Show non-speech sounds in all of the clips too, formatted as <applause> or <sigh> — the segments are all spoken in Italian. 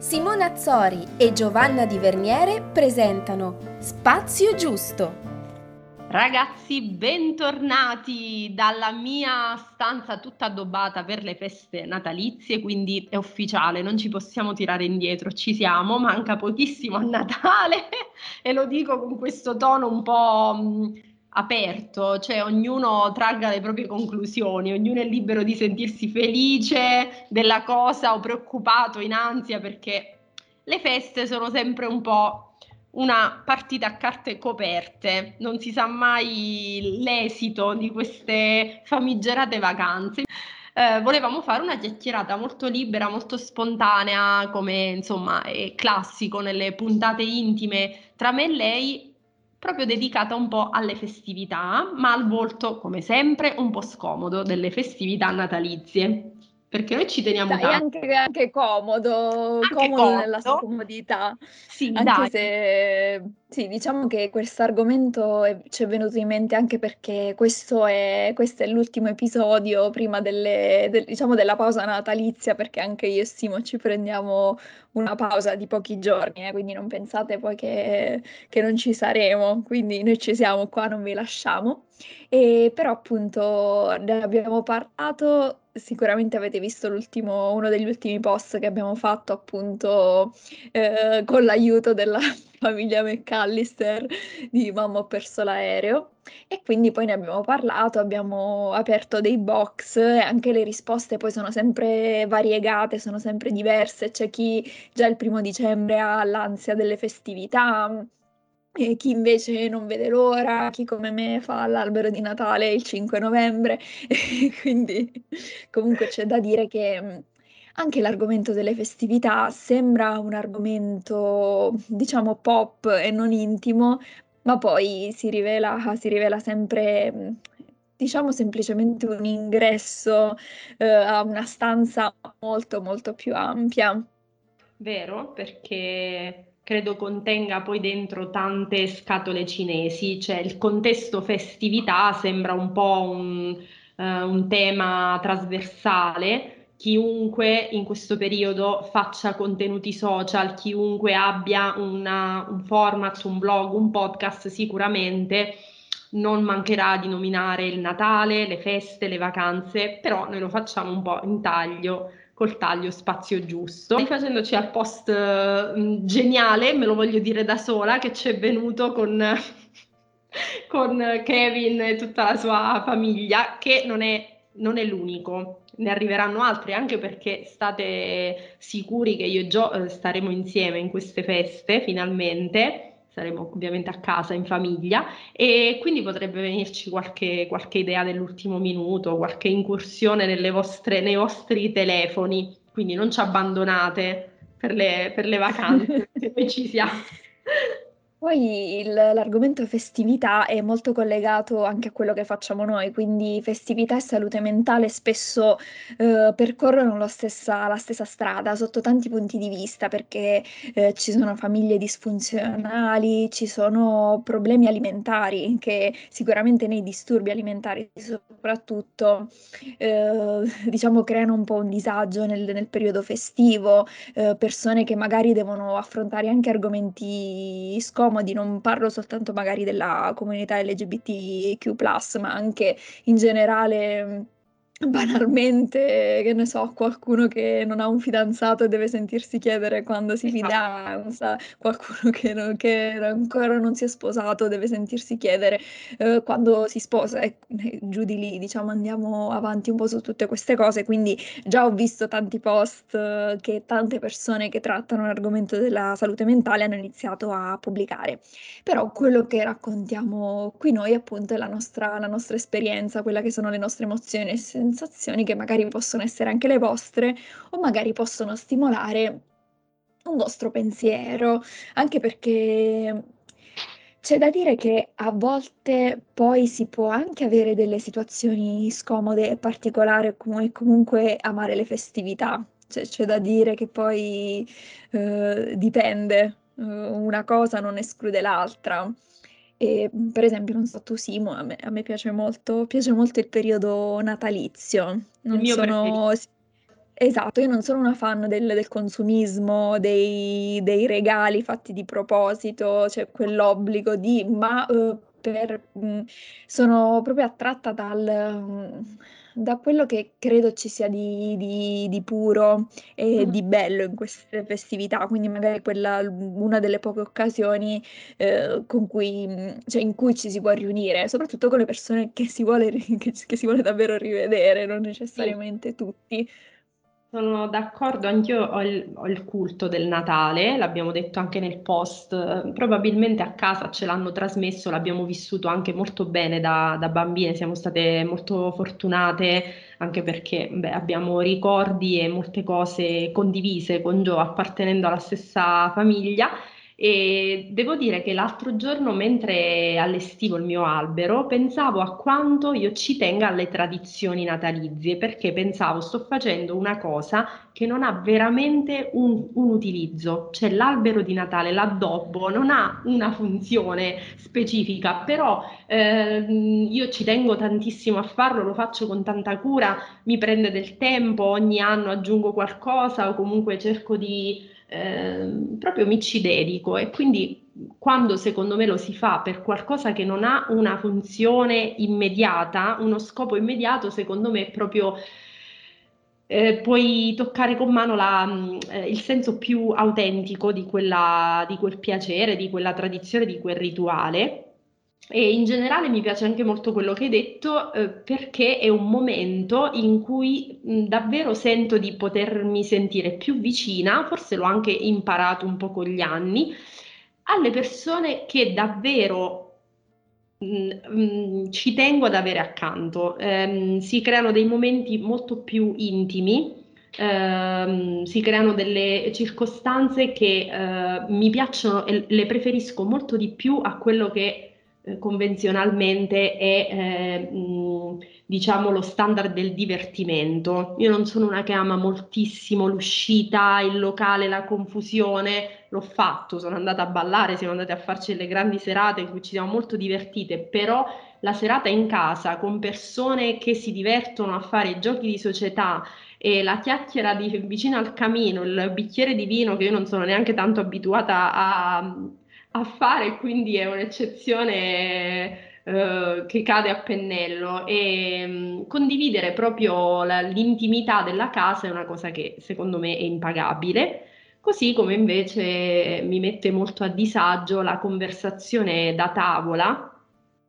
Simona Azzori e Giovanna Di Verniere presentano Spazio Giusto. Ragazzi, bentornati dalla mia stanza tutta addobbata per le feste natalizie, quindi è ufficiale, non ci possiamo tirare indietro, ci siamo, manca pochissimo a Natale <laughs> e lo dico con questo tono un po' mh, aperto, cioè ognuno tragga le proprie conclusioni, ognuno è libero di sentirsi felice della cosa o preoccupato, in ansia, perché le feste sono sempre un po' una partita a carte coperte, non si sa mai l'esito di queste famigerate vacanze. Eh, volevamo fare una chiacchierata molto libera, molto spontanea, come insomma è classico nelle puntate intime tra me e lei, proprio dedicata un po' alle festività, ma al volto, come sempre, un po' scomodo delle festività natalizie. Perché noi ci teniamo dai, tanto. Anche, anche comodo, Anche comodo, comodo. nella sua comodità. Sì, Anche dai. se sì, diciamo che questo argomento ci è venuto in mente anche perché questo è, questo è l'ultimo episodio prima delle- del- diciamo della pausa natalizia, perché anche io e Simo ci prendiamo una pausa di pochi giorni, eh, quindi non pensate poi che, che non ci saremo, quindi noi ci siamo qua, non vi lasciamo. E però appunto ne abbiamo parlato, sicuramente avete visto l'ultimo, uno degli ultimi post che abbiamo fatto appunto eh, con l'aiuto della <laughs> famiglia McAllister di Mamma ho perso l'aereo e quindi poi ne abbiamo parlato, abbiamo aperto dei box e anche le risposte poi sono sempre variegate, sono sempre diverse, c'è chi già il primo dicembre ha l'ansia delle festività. E chi invece non vede l'ora, chi come me fa l'albero di Natale il 5 novembre, <laughs> quindi comunque c'è da dire che mh, anche l'argomento delle festività sembra un argomento, diciamo, pop e non intimo, ma poi si rivela, si rivela sempre, mh, diciamo, semplicemente un ingresso eh, a una stanza molto, molto più ampia. Vero, perché credo contenga poi dentro tante scatole cinesi, cioè il contesto festività sembra un po' un, eh, un tema trasversale. Chiunque in questo periodo faccia contenuti social, chiunque abbia una- un format, un blog, un podcast, sicuramente non mancherà di nominare il Natale, le feste, le vacanze, però noi lo facciamo un po' in taglio col taglio spazio giusto. Rifacendoci al post eh, geniale, me lo voglio dire da sola, che ci è venuto con, <laughs> con Kevin e tutta la sua famiglia, che non è, non è l'unico. Ne arriveranno altri anche perché state sicuri che io e Gio eh, staremo insieme in queste feste finalmente. Saremo ovviamente a casa in famiglia e quindi potrebbe venirci qualche, qualche idea dell'ultimo minuto, qualche incursione nelle vostre- nei vostri telefoni. Quindi non ci abbandonate per le, per le vacanze, <laughs> noi ci siamo. Poi il- l'argomento festività è molto collegato anche a quello che facciamo noi, quindi festività e salute mentale spesso eh, percorrono la stessa, la stessa strada sotto tanti punti di vista, perché eh, ci sono famiglie disfunzionali, ci sono problemi alimentari che sicuramente nei disturbi alimentari soprattutto eh, diciamo creano un po' un disagio nel, nel periodo festivo, eh, persone che magari devono affrontare anche argomenti scomodi, non parlo soltanto magari della comunità LGBTQ+, ma anche in generale banalmente, che ne so, qualcuno che non ha un fidanzato e deve sentirsi chiedere quando si Esatto. fidanza, qualcuno che, non- che ancora non si è sposato deve sentirsi chiedere eh, quando si sposa e giù di lì, diciamo, andiamo avanti un po' su tutte queste cose, quindi Già ho visto tanti post eh, che tante persone che trattano l'argomento della salute mentale hanno iniziato a pubblicare. Però quello che raccontiamo qui noi appunto è la nostra, la nostra esperienza, quella che sono le nostre emozioni sensazioni che magari possono essere anche le vostre o magari possono stimolare un vostro pensiero, anche perché c'è da dire che a volte poi si può anche avere delle situazioni scomode e particolari e comunque amare le festività. Cioè, c'è da dire che poi eh, dipende, eh, una cosa non esclude l'altra. E, per esempio, non so tu Simo, a me, a me piace molto, piace molto il periodo natalizio. Il Non mio sono... Esatto, io non sono una fan del del consumismo, dei dei regali fatti di proposito, c'è quell'obbligo di ma, uhm, per mhmm, sono proprio attratta dal mhmm, da quello che credo ci sia di di di puro e Mh-mh. di bello in queste festività, quindi magari quella una delle poche occasioni, con cui mhmm, cioè in cui ci si può riunire, soprattutto con le persone che si vuole <laughs> che che si vuole davvero rivedere, non Sì. necessariamente tutti. Sono d'accordo, anch'io ho il ho il culto del Natale, l'abbiamo detto anche nel post, probabilmente a casa ce l'hanno trasmesso, l'abbiamo vissuto anche molto bene da da bambine, siamo state molto fortunate, anche perché, beh, abbiamo ricordi e molte cose condivise con Gio appartenendo alla stessa famiglia. E devo dire che l'altro giorno, mentre allestivo il mio albero, pensavo a quanto io ci tenga alle tradizioni natalizie, perché pensavo sto facendo una cosa che non ha veramente un, un utilizzo, cioè l'albero di Natale, l'addobbo, non ha una funzione specifica, però ehm, io ci tengo tantissimo a farlo, lo faccio con tanta cura, mi prende del tempo, ogni anno aggiungo qualcosa o comunque cerco di Ehm, proprio mi ci dedico e quindi quando secondo me lo si fa per qualcosa che non ha una funzione immediata, uno scopo immediato, secondo me è proprio eh, puoi toccare con mano la, mh, eh, il senso più autentico di quella, di quel piacere, di quella tradizione, di quel rituale. E in generale mi piace anche molto quello che hai detto, eh, perché è un momento in cui mh, davvero sento di potermi sentire più vicina, forse l'ho anche imparato un po' con gli anni, alle persone che davvero mh, ci tengo ad avere accanto. Ehm, si creano dei momenti molto più intimi. ehm, si creano delle circostanze che eh, mi piacciono e le preferisco molto di più a quello che eh, convenzionalmente è eh, mh, diciamo lo standard del divertimento. Io non sono una che ama moltissimo l'uscita, il locale, la confusione. L'ho fatto, sono andata a ballare, siamo andate a farci delle grandi serate in cui ci siamo molto divertite, però la serata in casa con persone che si divertono a fare giochi di società e la chiacchiera di, vicino al camino, il bicchiere di vino che io non sono neanche tanto abituata a, a fare, quindi è un'eccezione eh, che cade a pennello e mh, condividere proprio la- l'intimità della casa è una cosa che secondo me è impagabile. Così come invece mi mette molto a disagio la conversazione da tavola,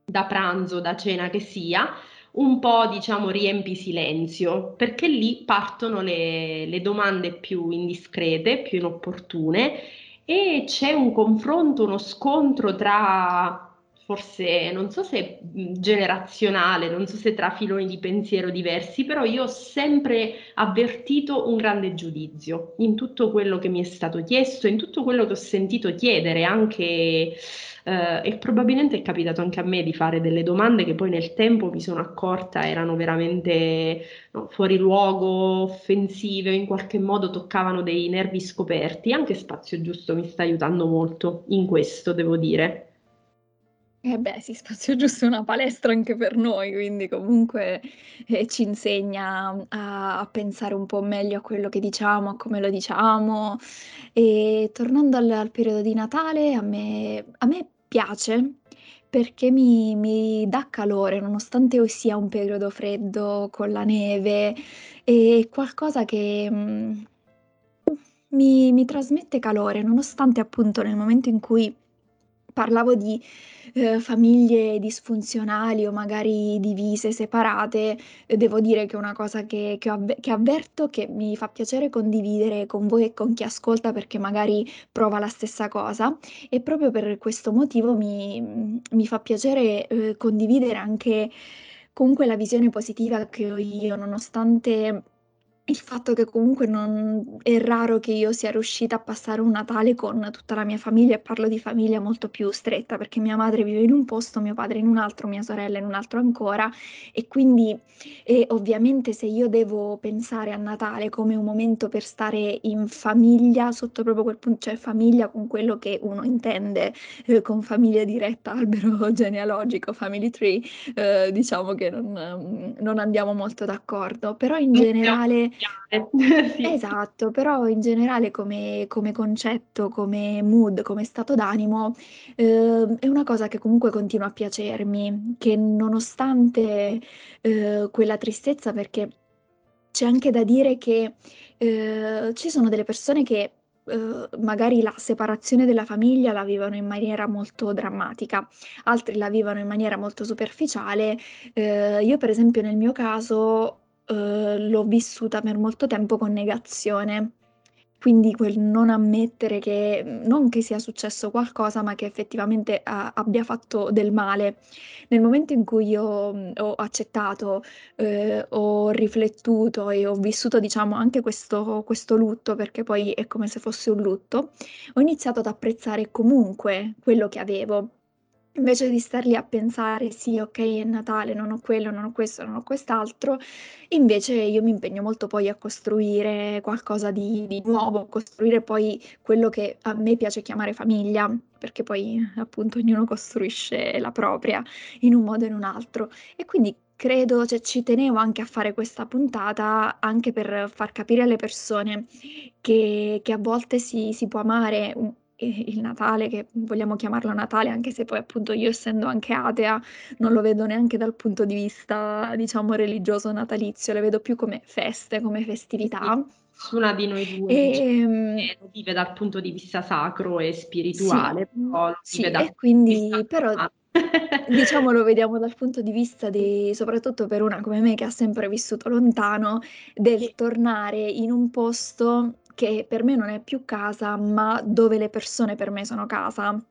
da pranzo, da cena che sia, un po' diciamo riempi silenzio, perché lì partono le, le domande più indiscrete, più inopportune e c'è un confronto, uno scontro tra, forse, non so se mh, generazionale, non so se tra filoni di pensiero diversi, però io ho sempre avvertito un grande giudizio in tutto quello che mi è stato chiesto, in tutto quello che ho sentito chiedere, anche, eh, e probabilmente è capitato anche a me di fare delle domande che poi nel tempo mi sono accorta erano veramente no, fuori luogo, offensive, in qualche modo toccavano dei nervi scoperti. Anche Spazio Giusto mi sta aiutando molto in questo, devo dire. Eh beh, sì, Spazio Giusto è una palestra anche per noi, quindi comunque, ehm, ci insegna a a pensare un po' meglio a quello che diciamo, a come lo diciamo. E tornando al al periodo di Natale, a me a me piace perché mi mi dà calore, nonostante sia un periodo freddo con la neve, è qualcosa che, mhmm, mi mi trasmette calore, nonostante appunto nel momento in cui Parlavo di, ehm, famiglie disfunzionali o magari divise, separate, e devo dire che è una cosa che che avve che avverto, che mi fa piacere condividere con voi e con chi ascolta perché magari prova la stessa cosa. E proprio per questo motivo mi mi fa piacere, uhm, condividere anche comunque la visione positiva che ho io, nonostante il fatto che comunque non è raro che io sia riuscita a passare un Natale con tutta la mia famiglia, e parlo di famiglia molto più stretta, perché mia madre vive in un posto, mio padre in un altro, mia sorella in un altro ancora e quindi, ehm, ovviamente se io devo pensare a Natale come un momento per stare in famiglia, sotto proprio quel pun cioè famiglia con quello che uno intende, uhm, con famiglia diretta, albero <laughs> genealogico, family tree, uhm, diciamo che non mhmm, non andiamo molto d'accordo. Però in generale <laughs> Sì. Esatto, però in generale come come concetto, come mood, come stato d'animo, uhm, è una cosa che comunque continua a piacermi, che nonostante, uhm, quella tristezza perché c'è anche da dire che, uhm, ci sono delle persone che, uhm, magari la separazione della famiglia la vivono in maniera molto drammatica, altri la vivono in maniera molto superficiale. Uhm, io per esempio nel mio caso, uhm, l'ho vissuta per molto tempo con negazione. Quindi quel non ammettere che non che sia successo qualcosa, ma che effettivamente a abbia fatto del male. Nel momento in cui io, ho accettato, uhm, ho riflettuto e ho vissuto diciamo anche questo questo lutto, perché poi è come se fosse un lutto, ho iniziato ad apprezzare comunque quello che avevo. Invece di star lì a pensare: "Sì, okay, è Natale, non ho quello, non ho questo, non ho quest'altro", invece io mi impegno molto poi a costruire qualcosa di di nuovo, costruire poi quello che a me piace chiamare famiglia, perché poi appunto ognuno costruisce la propria in un modo o in un altro. E quindi credo cioè ci tenevo anche a fare questa puntata, anche per far capire alle persone che che a volte si si può amare u il Natale, che vogliamo chiamarlo Natale, anche se poi appunto io essendo anche atea, non lo vedo neanche dal punto di vista, diciamo, religioso natalizio, le vedo più come feste, come Sì, festività. nessuna di noi 2 dice Ehm che lo vive dal punto di vista sacro e Sì, spirituale, mhmm, però sì, e quindi però <laughs> diciamo lo vediamo dal punto di vista di soprattutto per una come me che ha sempre vissuto lontano, Sì. del tornare in un posto che per me non è più casa, ma dove le persone per me sono casa.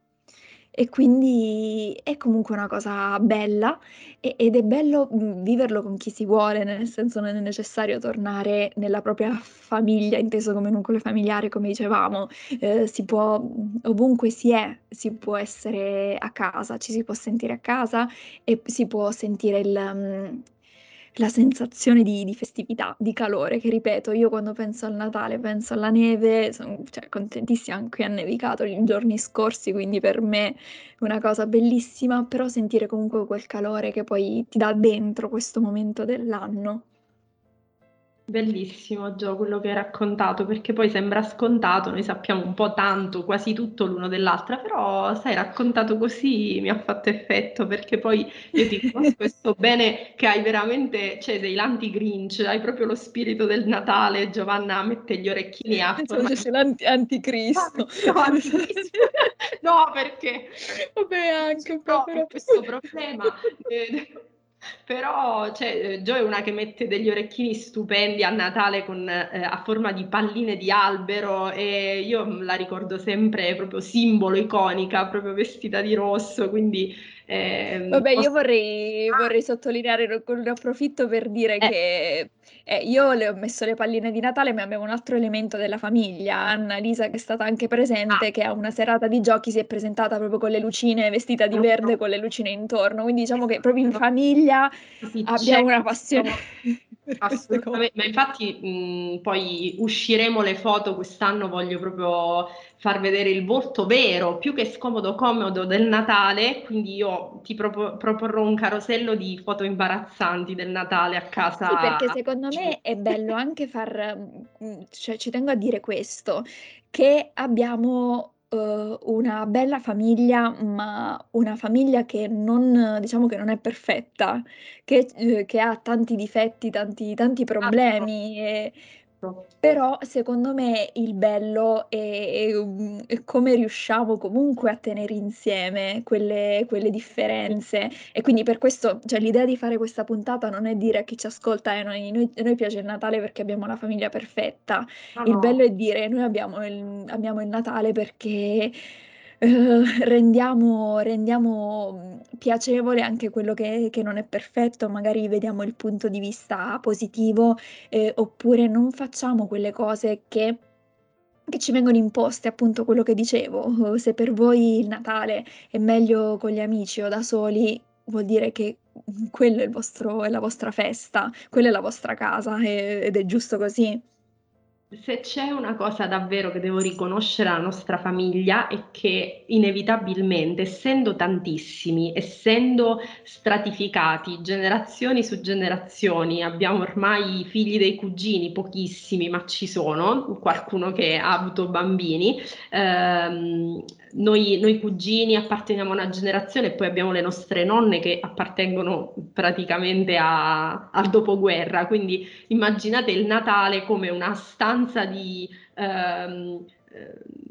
E quindi è comunque una cosa bella ed è bello, mhmm, viverlo con chi si vuole, nel senso non è necessario tornare nella propria famiglia, inteso come nucleo familiare come dicevamo. Uhm, si può ovunque si è, si può essere a casa, ci si può sentire a casa e si può sentire il mhmm, la sensazione di di festività, di calore, che ripeto, io quando penso al Natale penso alla neve, son cioè contentissima, qui ha nevicato i giorni scorsi, quindi per me una cosa bellissima, però sentire comunque quel calore che poi ti dà dentro questo momento dell'anno. Bellissimo Gio quello che hai raccontato, perché poi sembra scontato, noi sappiamo un po' tanto, quasi tutto l'uno dell'altra, però sai raccontato così mi ha fatto effetto, perché poi io ti conosco so bene che hai veramente cioè sei l'anti-Grinch, hai proprio lo spirito del Natale, Giovanna mette gli orecchini a forma di dicesse l'anti anticristo. no anticristo <laughs> no perché Vabbè anche un po' però. questo problema, ehm, però cioè Gio è una che mette degli orecchini stupendi a Natale con ehm, a forma di palline di albero e io, mhmm, la ricordo sempre proprio simbolo, iconica, proprio vestita di rosso, quindi, ehm, Vabbè io vorrei vorrei sottolineare, ne approfitto per dire Eh. che, ehm, io le ho messo le palline di Natale, ma abbiamo un altro elemento della famiglia, Annalisa che è stata anche Ah. presente, che a una serata di giochi si è presentata proprio con le lucine, vestita di verde con le lucine intorno, quindi diciamo che proprio in famiglia c'è abbiamo una passione <laughs> per queste co assolutame ma infatti, mhmm, poi usciremo le foto quest'anno, voglio proprio far vedere il volto vero, più che scomodo, comodo del Natale, quindi io ti propo proporrò un carosello di foto imbarazzanti del Natale a Sì, casa perché secondo me è bello <laughs> anche far mhmm, mhmm, cioè ci tengo a dire questo, che abbiamo, uhm, una bella famiglia, ma una famiglia che non diciamo che non è perfetta, che uhm, che ha tanti difetti, tanti tanti problemi, e però secondo me il bello è è è come riusciamo comunque a tenere insieme quelle quelle differenze. E quindi per questo cioè l'idea di fare questa puntata non è dire a chi ci ascolta: "Eh noi noi noi piace il Natale perché abbiamo la famiglia perfetta." No, Il bello no. è dire: "Noi abbiamo il amiamo il Natale perché, <laughs> rendiamo rendiamo, mhmm, piacevole anche quello che che non è perfetto, magari vediamo il punto di vista positivo, ehm, oppure non facciamo quelle cose che che ci vengono imposte." Appunto quello che dicevo, <laughs> se per voi il Natale è meglio con gli amici o da soli, vuol dire che, mhmm, quello è è la vostra festa, quella è la vostra casa, e ed è giusto così. Se c'è una cosa davvero che devo riconoscere alla nostra famiglia è che inevitabilmente, essendo tantissimi, essendo stratificati generazioni su generazioni, abbiamo ormai figli dei cugini, pochissimi, ma ci sono, qualcuno che ha avuto bambini, ehm, noi, noi, cugini apparteniamo a una generazione e poi abbiamo le nostre nonne che appartengono praticamente al dopoguerra, quindi immaginate il Natale come una stanza di, ehm,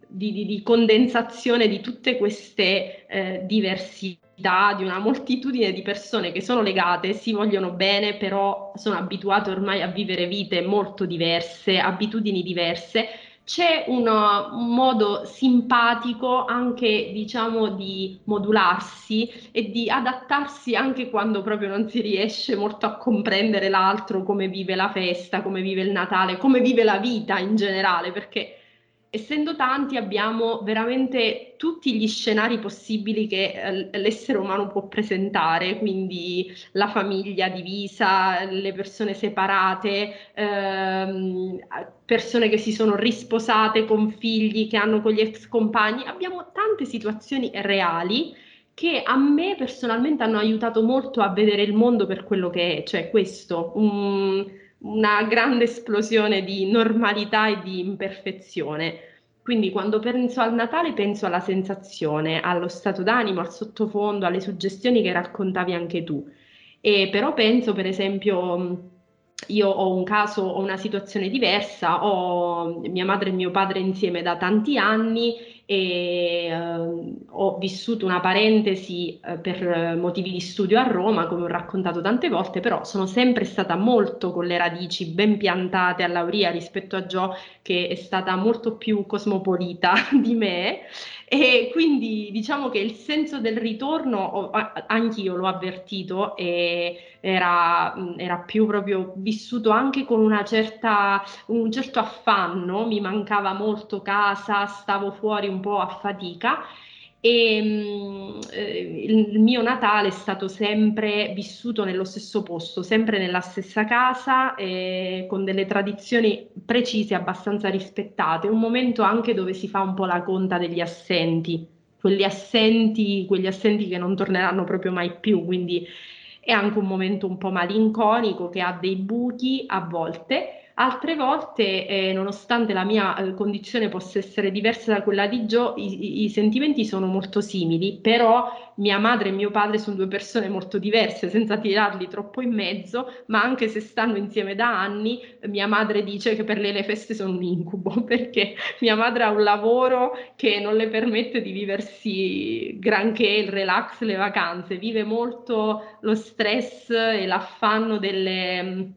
di, di, di condensazione di tutte queste eh, diversità, di una moltitudine di persone che sono legate, si vogliono bene, però sono abituate ormai a vivere vite molto diverse, abitudini diverse c'è un, un, modo simpatico anche diciamo di modularsi e di adattarsi anche quando proprio non si riesce molto a comprendere l'altro, come vive la festa, come vive il Natale, come vive la vita in generale, perché essendo tanti abbiamo veramente tutti gli scenari possibili che eh, l'essere umano può presentare, quindi la famiglia divisa, le persone separate, ehm, persone che si sono risposate con figli che hanno con gli ex compagni, abbiamo tante situazioni reali che a me personalmente hanno aiutato molto a vedere il mondo per quello che è, cioè questo, un, una grande esplosione di normalità e di imperfezione. Quindi quando penso al Natale penso alla sensazione, allo stato d'animo, al sottofondo, alle suggestioni che raccontavi anche tu. E però penso per esempio io ho un caso, ho una situazione diversa, ho mia madre e mio padre insieme da tanti anni e eh, ho vissuto una parentesi eh, per motivi di studio a Roma, come ho raccontato tante volte, però sono sempre stata molto con le radici ben piantate a Lauria rispetto a Gio, che è stata molto più cosmopolita <laughs> di me. E quindi diciamo che il senso del ritorno, anch'io l'ho avvertito, e era, era, più proprio vissuto anche con una certa, un certo affanno, mi mancava molto casa, stavo fuori un po' a fatica e mh, eh, il mio Natale è stato sempre vissuto nello stesso posto, sempre nella stessa casa, eh, con delle tradizioni precise, abbastanza rispettate, un momento anche dove si fa un po' la conta degli assenti, quegli assenti, quegli assenti che non torneranno proprio mai più, quindi è anche un momento un po' malinconico che ha dei buchi a volte Altre volte, eh, nonostante la mia eh, condizione possa essere diversa da quella di Joe, i, i, sentimenti sono molto simili, però mia madre e mio padre sono due persone molto diverse, senza tirarli troppo in mezzo, ma anche se stanno insieme da anni, mia madre dice che per lei le feste sono un incubo, <laughs> perché mia madre ha un lavoro che non le permette di viversi granché il relax, le vacanze, vive molto lo stress e l'affanno delle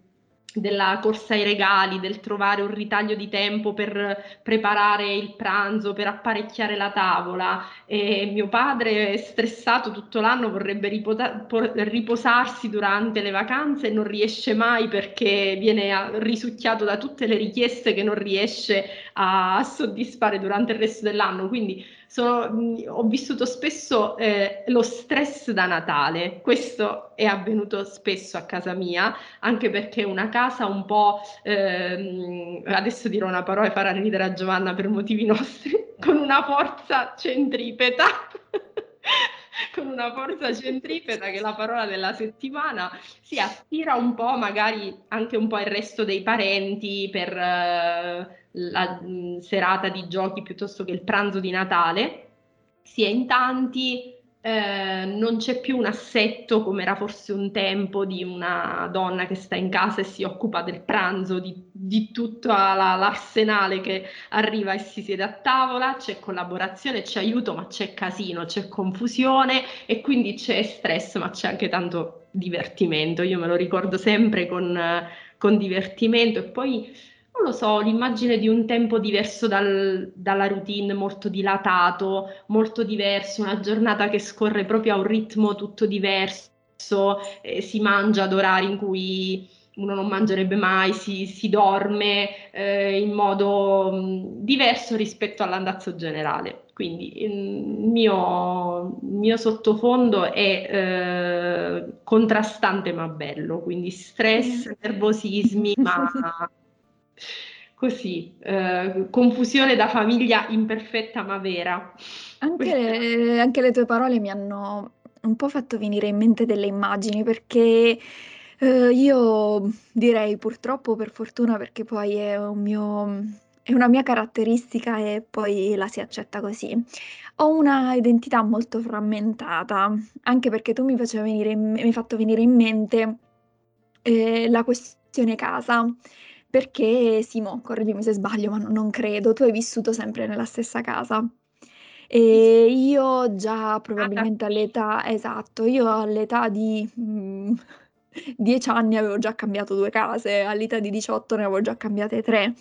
della corsa ai regali, del trovare un ritaglio di tempo per preparare il pranzo, per apparecchiare la tavola. E mio padre, stressato tutto l'anno, vorrebbe riposa- riposarsi durante le vacanze e non riesce mai perché viene risucchiato da tutte le richieste che non riesce a soddisfare durante il resto dell'anno. Quindi sono, ho vissuto spesso eh, lo stress da Natale, questo è avvenuto spesso a casa mia, anche perché una casa un po', ehm, adesso dirò una parola e farà ridere a Giovanna per motivi nostri, <laughs> con una forza centripeta. Con una forza centripeta che la parola della settimana, si attira un po' magari anche un po' il resto dei parenti per eh, la mh, serata di giochi piuttosto che il pranzo di Natale. Si è in tanti, eh, non c'è più un assetto come era forse un tempo di una donna che sta in casa e si occupa del pranzo, di, di tutto la, l'arsenale che arriva e si siede a tavola, c'è collaborazione, c'è aiuto, ma c'è casino, c'è confusione e quindi c'è stress, ma c'è anche tanto divertimento. Io me lo ricordo sempre con, con divertimento e poi non lo so, l'immagine di un tempo diverso dal, dalla routine, molto dilatato, molto diverso, una giornata che scorre proprio a un ritmo tutto diverso, eh, si mangia ad orari in cui uno non mangerebbe mai, si, si dorme eh, in modo mh, diverso rispetto all'andazzo generale. Quindi il mio, mio sottofondo è eh, contrastante ma bello, quindi stress, nervosismi, ma <laughs> così, eh, confusione da famiglia imperfetta ma vera. Anche le, anche le tue parole mi hanno un po' fatto venire in mente delle immagini perché eh, io direi purtroppo, per fortuna, perché poi è un mio, è una mia caratteristica e poi la si accetta così. Ho una identità molto frammentata, anche perché tu mi, venire mi hai fatto venire in mente eh, la questione casa. Perché, Simo, correggimi se sbaglio, ma non credo, tu hai vissuto sempre nella stessa casa. E io già probabilmente all'età, esatto, io all'età di mm, 10 anni avevo già cambiato due case, all'età di 18 ne avevo già cambiate tre.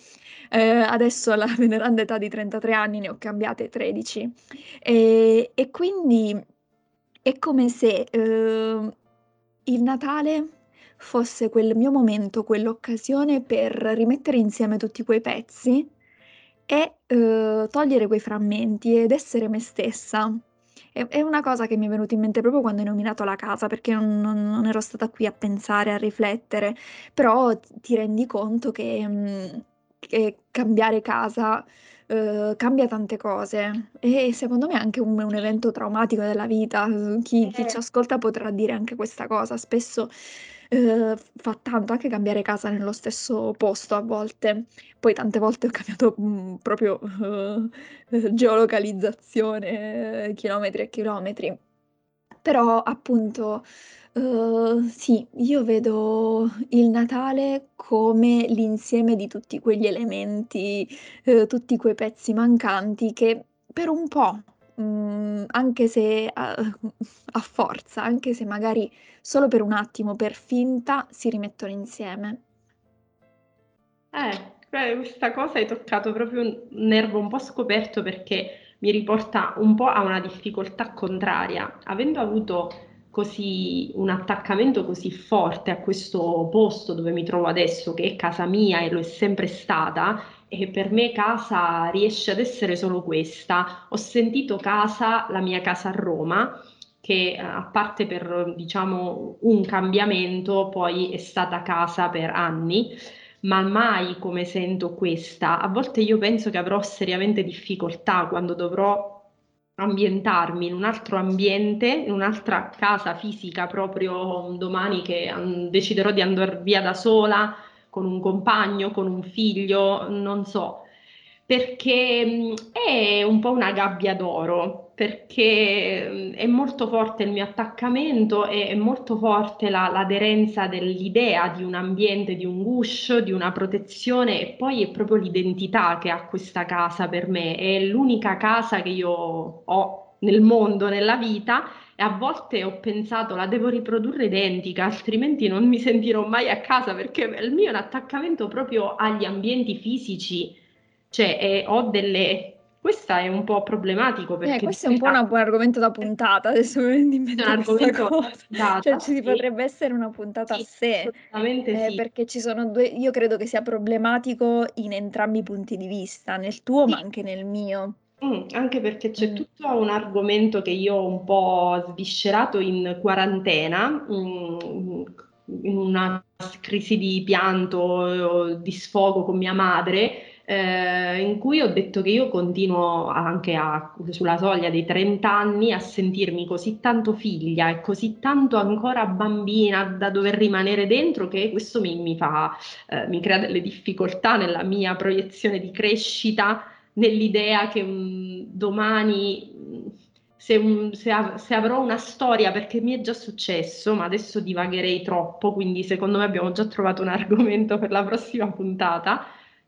Eh, adesso alla <laughs> veneranda età di 33 anni ne ho cambiate 13. E, e quindi è come se eh, il Natale fosse quel mio momento, quell'occasione per rimettere insieme tutti quei pezzi e eh, togliere quei frammenti ed essere me stessa. È, una cosa che mi è venuta in mente proprio quando hai nominato la casa, perché non, non- non ero stata qui a pensare, a riflettere, però ti rendi conto che, mm, che cambiare casa eh, cambia tante cose e secondo me è anche un, un evento traumatico della vita. Chi, chi ci Eh, ascolta potrà dire anche questa cosa. Spesso eh, fa tanto anche cambiare casa nello stesso posto a volte. Poi tante volte ho cambiato mm, proprio eh, geolocalizzazione, chilometri e chilometri. Però appunto, eh, sì, io vedo il Natale come l'insieme di tutti quegli elementi, eh, tutti quei pezzi mancanti che per un po', mm, anche se a, a forza, anche se magari solo per un attimo, per finta, si rimettono insieme. Eh, questa cosa hai toccato proprio un nervo un po' scoperto perché mi riporta un po' a una difficoltà contraria. Avendo avuto così un attaccamento così forte a questo posto dove mi trovo adesso, che è casa mia e lo è sempre stata, e per me casa riesce ad essere solo questa. Ho sentito casa, la mia casa a Roma, che eh, a parte per, diciamo, un cambiamento, poi è stata casa per anni ma mai come sento questa. A volte io penso che avrò seriamente difficoltà quando dovrò ambientarmi in un altro ambiente, in un'altra casa fisica, proprio domani che deciderò di andare via da sola, con un compagno, con un figlio, non so perché è un po' una gabbia d'oro, perché è molto forte il mio attaccamento e è molto forte la, l'aderenza dell'idea di un ambiente, di un guscio, di una protezione e poi è proprio l'identità che ha questa casa per me, è l'unica casa che io ho nel mondo, nella vita e a volte ho pensato la devo riprodurre identica, altrimenti non mi sentirò mai a casa perché il mio è un attaccamento proprio agli ambienti fisici cioè, eh, ho delle... Questa è un po' problematico Eh, perché questo è un po' un buon argomento da puntata, adesso mi viene in mente un argomento da Cioè, ci sé. potrebbe essere una puntata a Sì, sé, assolutamente eh, sì. perché ci sono due, io credo che sia problematico in entrambi i punti di vista, nel tuo ma Sì. anche nel mio. Mm, anche perché c'è Mm. tutto un argomento che io ho un po' sviscerato in quarantena, mm, in una crisi di pianto, di sfogo con mia madre, eh, in cui ho detto che io continuo anche a- sulla soglia dei 30 anni a sentirmi così tanto figlia e così tanto ancora bambina da dover rimanere dentro che questo mi, mi fa, eh, mi crea delle difficoltà nella mia proiezione di crescita nell'idea che un, domani, se, un, se, av- se avrò una storia, perché mi è già successo, ma adesso divagherei troppo, quindi secondo me abbiamo già trovato un <laughs> argomento per la prossima puntata.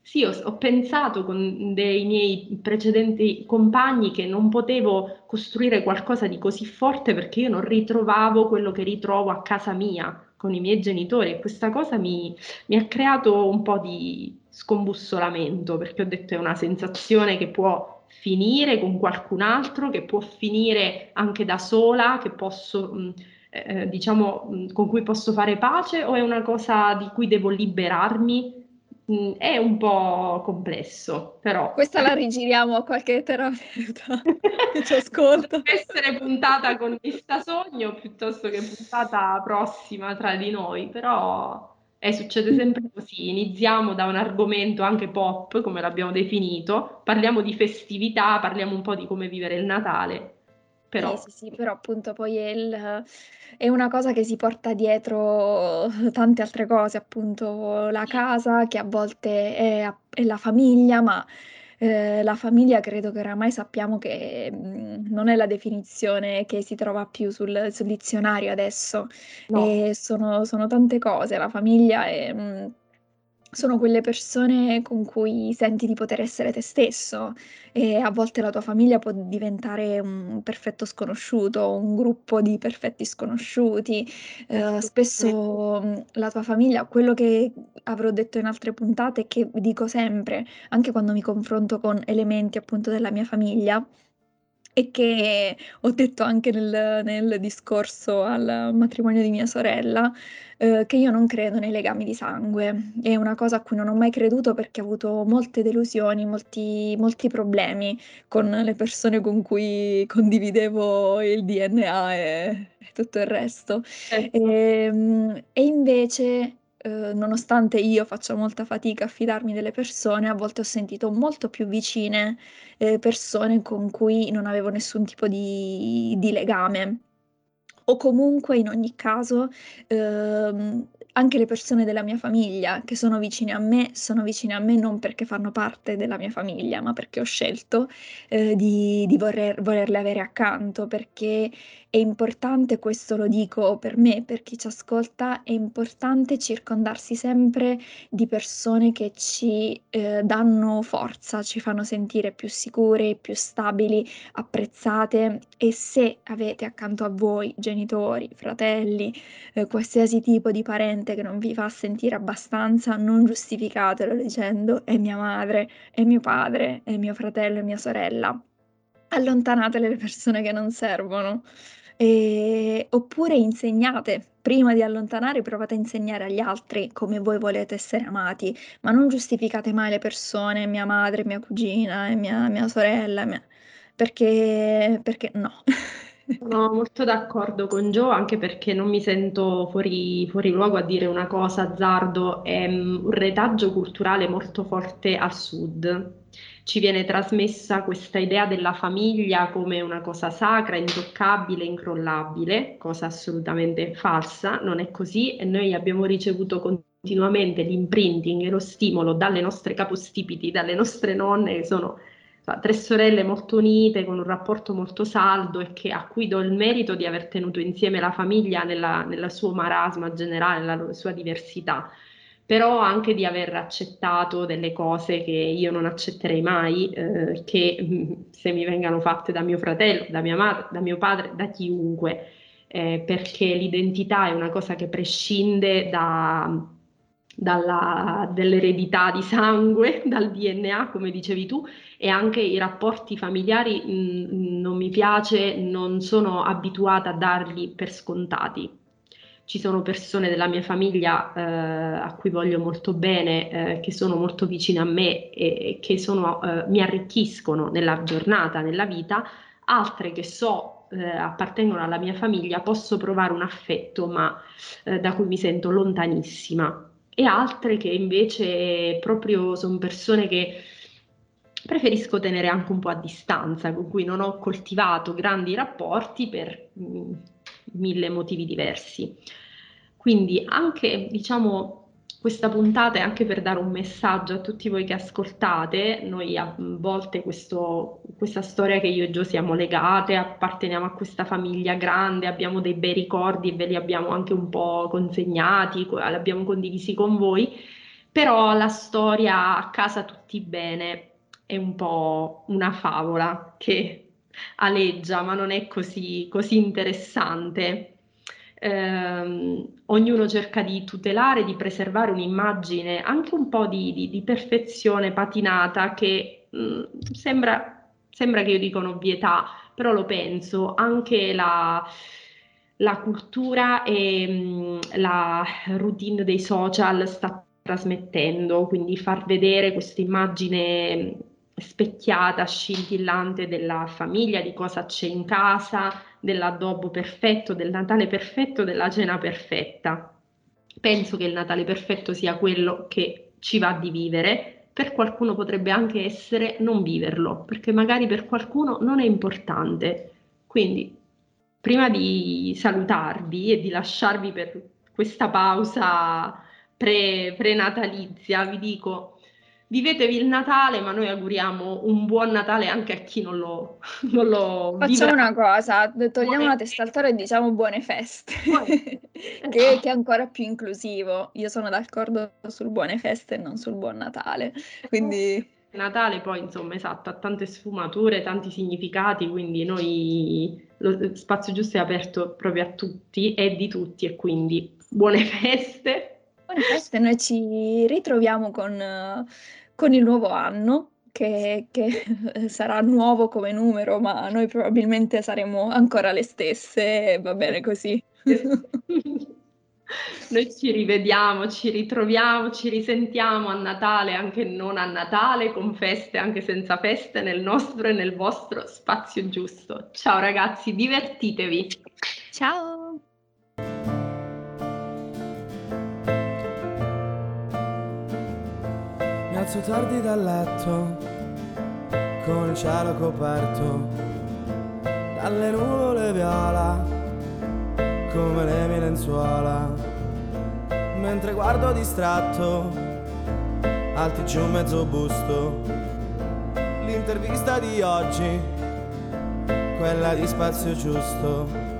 Sì, ho, ho pensato con dei miei precedenti compagni che non potevo costruire qualcosa di così forte perché io non ritrovavo quello che ritrovo a casa mia con i miei genitori e questa cosa mi, mi ha creato un po' di scombussolamento perché ho detto è una sensazione che può finire con qualcun altro, che può finire anche da sola, che posso, mh, eh, diciamo, mh, con cui posso fare pace o è una cosa di cui devo liberarmi? Mh, è un po' complesso, però. Questa la rigiriamo a qualche terapeuta <laughs> che ci ascolta. potrebbe essere puntata con Vista Sogno piuttosto che puntata prossima tra di noi, però E succede sempre così, iniziamo da un argomento anche pop, come l'abbiamo definito, parliamo di festività, parliamo un po' di come vivere il Natale, però... Sì, sì, sì, però appunto poi è, il, è una cosa che si porta dietro tante altre cose, appunto la casa che a volte è, è la famiglia, ma eh, la famiglia credo che oramai sappiamo che mh, mm, non è la definizione che si trova più sul, sul dizionario adesso, No. e sono, sono tante cose, la famiglia è... mh, sono quelle persone con cui senti di poter essere te stesso e a volte la tua famiglia può diventare un perfetto sconosciuto, un gruppo di perfetti sconosciuti. Eh, spesso mh, la tua famiglia, quello che avrò detto in altre puntate e che dico sempre, anche quando mi confronto con elementi appunto della mia famiglia, e che ho detto anche nel, nel discorso al matrimonio di mia sorella, eh, che io non credo nei legami di sangue. È una cosa a cui non ho mai creduto perché ho avuto molte delusioni, molti, molti problemi con le persone con cui condividevo il DNA e, e tutto il resto. Certo. E, e invece eh, nonostante io faccia molta fatica a fidarmi delle persone, a volte ho sentito molto più vicine, eh, persone con cui non avevo nessun tipo di, di legame. O comunque, in ogni caso, ehm, anche le persone della mia famiglia che sono vicine a me, sono vicine a me non perché fanno parte della mia famiglia, ma perché ho scelto, eh, di, di voler- volerle avere accanto, perché è importante, questo lo dico per me, per chi ci ascolta, è importante circondarsi sempre di persone che ci, eh, danno forza, ci fanno sentire più sicure, più stabili, apprezzate e se avete accanto a voi genitori, fratelli, eh, qualsiasi tipo di parente che non vi fa sentire abbastanza, non giustificatelo dicendo è mia madre, è mio padre, è mio fratello, è mia sorella. Allontanate le persone che non servono. E- oppure insegnate, prima di allontanare, provate a insegnare agli altri come voi volete essere amati, ma non giustificate mai le persone, mia madre, mia cugina, mia, mia sorella, mia- perché, perché no. <laughs> Sono molto d'accordo con Joe, anche perché non mi sento fuori, fuori luogo a dire una cosa, azzardo, è mm, un retaggio culturale molto forte al sud. Ci viene trasmessa questa idea della famiglia come una cosa sacra, intoccabile, incrollabile, cosa assolutamente falsa, non è così e noi abbiamo ricevuto continuamente l'imprinting e lo stimolo dalle nostre capostipiti, dalle nostre nonne che sono tre sorelle molto unite, con un rapporto molto saldo e che, a cui do il merito di aver tenuto insieme la famiglia nella, nella suo marasma generale, nella sua diversità, però anche di aver accettato delle cose che io non accetterei mai, eh, che mm, se mi vengano fatte da mio fratello, da mia madre, da mio padre, da chiunque, eh, perché l'identità è una cosa che prescinde da dall'eredità di sangue, <laughs> dal DNA, come dicevi tu, e anche i rapporti familiari mh, mm, non mi piace, non sono abituata a darli per scontati. Ci sono persone della mia famiglia eh, a cui voglio molto bene, eh, che sono molto vicine a me e che sono, eh, mi arricchiscono nella giornata, nella vita, altre che so eh, appartengono alla mia famiglia, posso provare un affetto, ma eh, da cui mi sento lontanissima e altre che invece proprio sono persone che preferisco tenere anche un po' a distanza, con cui non ho coltivato grandi rapporti per mh, mm, mille motivi diversi. Quindi anche, diciamo, questa puntata è anche per dare un messaggio a tutti voi che ascoltate. Noi a volte questo, questa storia che io e Gio siamo legate, apparteniamo a questa famiglia grande, abbiamo dei bei ricordi e ve li abbiamo anche un po' consegnati, li abbiamo condivisi con voi, però la storia a casa tutti bene è un po' una favola che aleggia, ma non è così, così interessante ehm, ognuno cerca di tutelare, di preservare un'immagine anche un po' di, di, di perfezione patinata che mh, mm, sembra, sembra che io dica un'ovvietà, però lo penso, anche la, la cultura e mh, mm, la routine dei social sta trasmettendo, quindi far vedere questa immagine specchiata, scintillante della famiglia, di cosa c'è in casa, dell'addobbo perfetto, del Natale perfetto, della cena perfetta. penso che il Natale perfetto sia quello che ci va di vivere, per qualcuno potrebbe anche essere non viverlo, perché magari per qualcuno non è importante. Quindi, prima di salutarvi e di lasciarvi per questa pausa pre, natalizia vi dico vivetevi il Natale, ma noi auguriamo un buon Natale anche a chi non lo, non lo Facciamo vivrà. una cosa, togliamo buone... la testa al toro e diciamo buone feste, buone... <laughs> che, che, è ancora più inclusivo. Io sono d'accordo sul buone feste e non sul buon Natale, quindi... Natale poi insomma esatto ha tante sfumature, tanti significati, quindi noi lo spazio giusto è aperto proprio a tutti e di tutti e quindi buone <laughs> feste. Buone feste, noi ci ritroviamo con con il nuovo anno, che, che <laughs> sarà nuovo come numero, ma noi probabilmente saremo ancora le stesse, va bene così. <laughs> Noi ci rivediamo, ci ritroviamo, ci risentiamo a Natale, anche non a Natale, con feste, anche senza feste, nel nostro e nel vostro spazio giusto. Ciao ragazzi, divertitevi. Ciao. Alzo tardi dal letto, con il cielo coperto, dalle nuvole viola, come le mie lenzuola, mentre guardo distratto, alti giù mezzo busto, l'intervista di oggi, quella di spazio giusto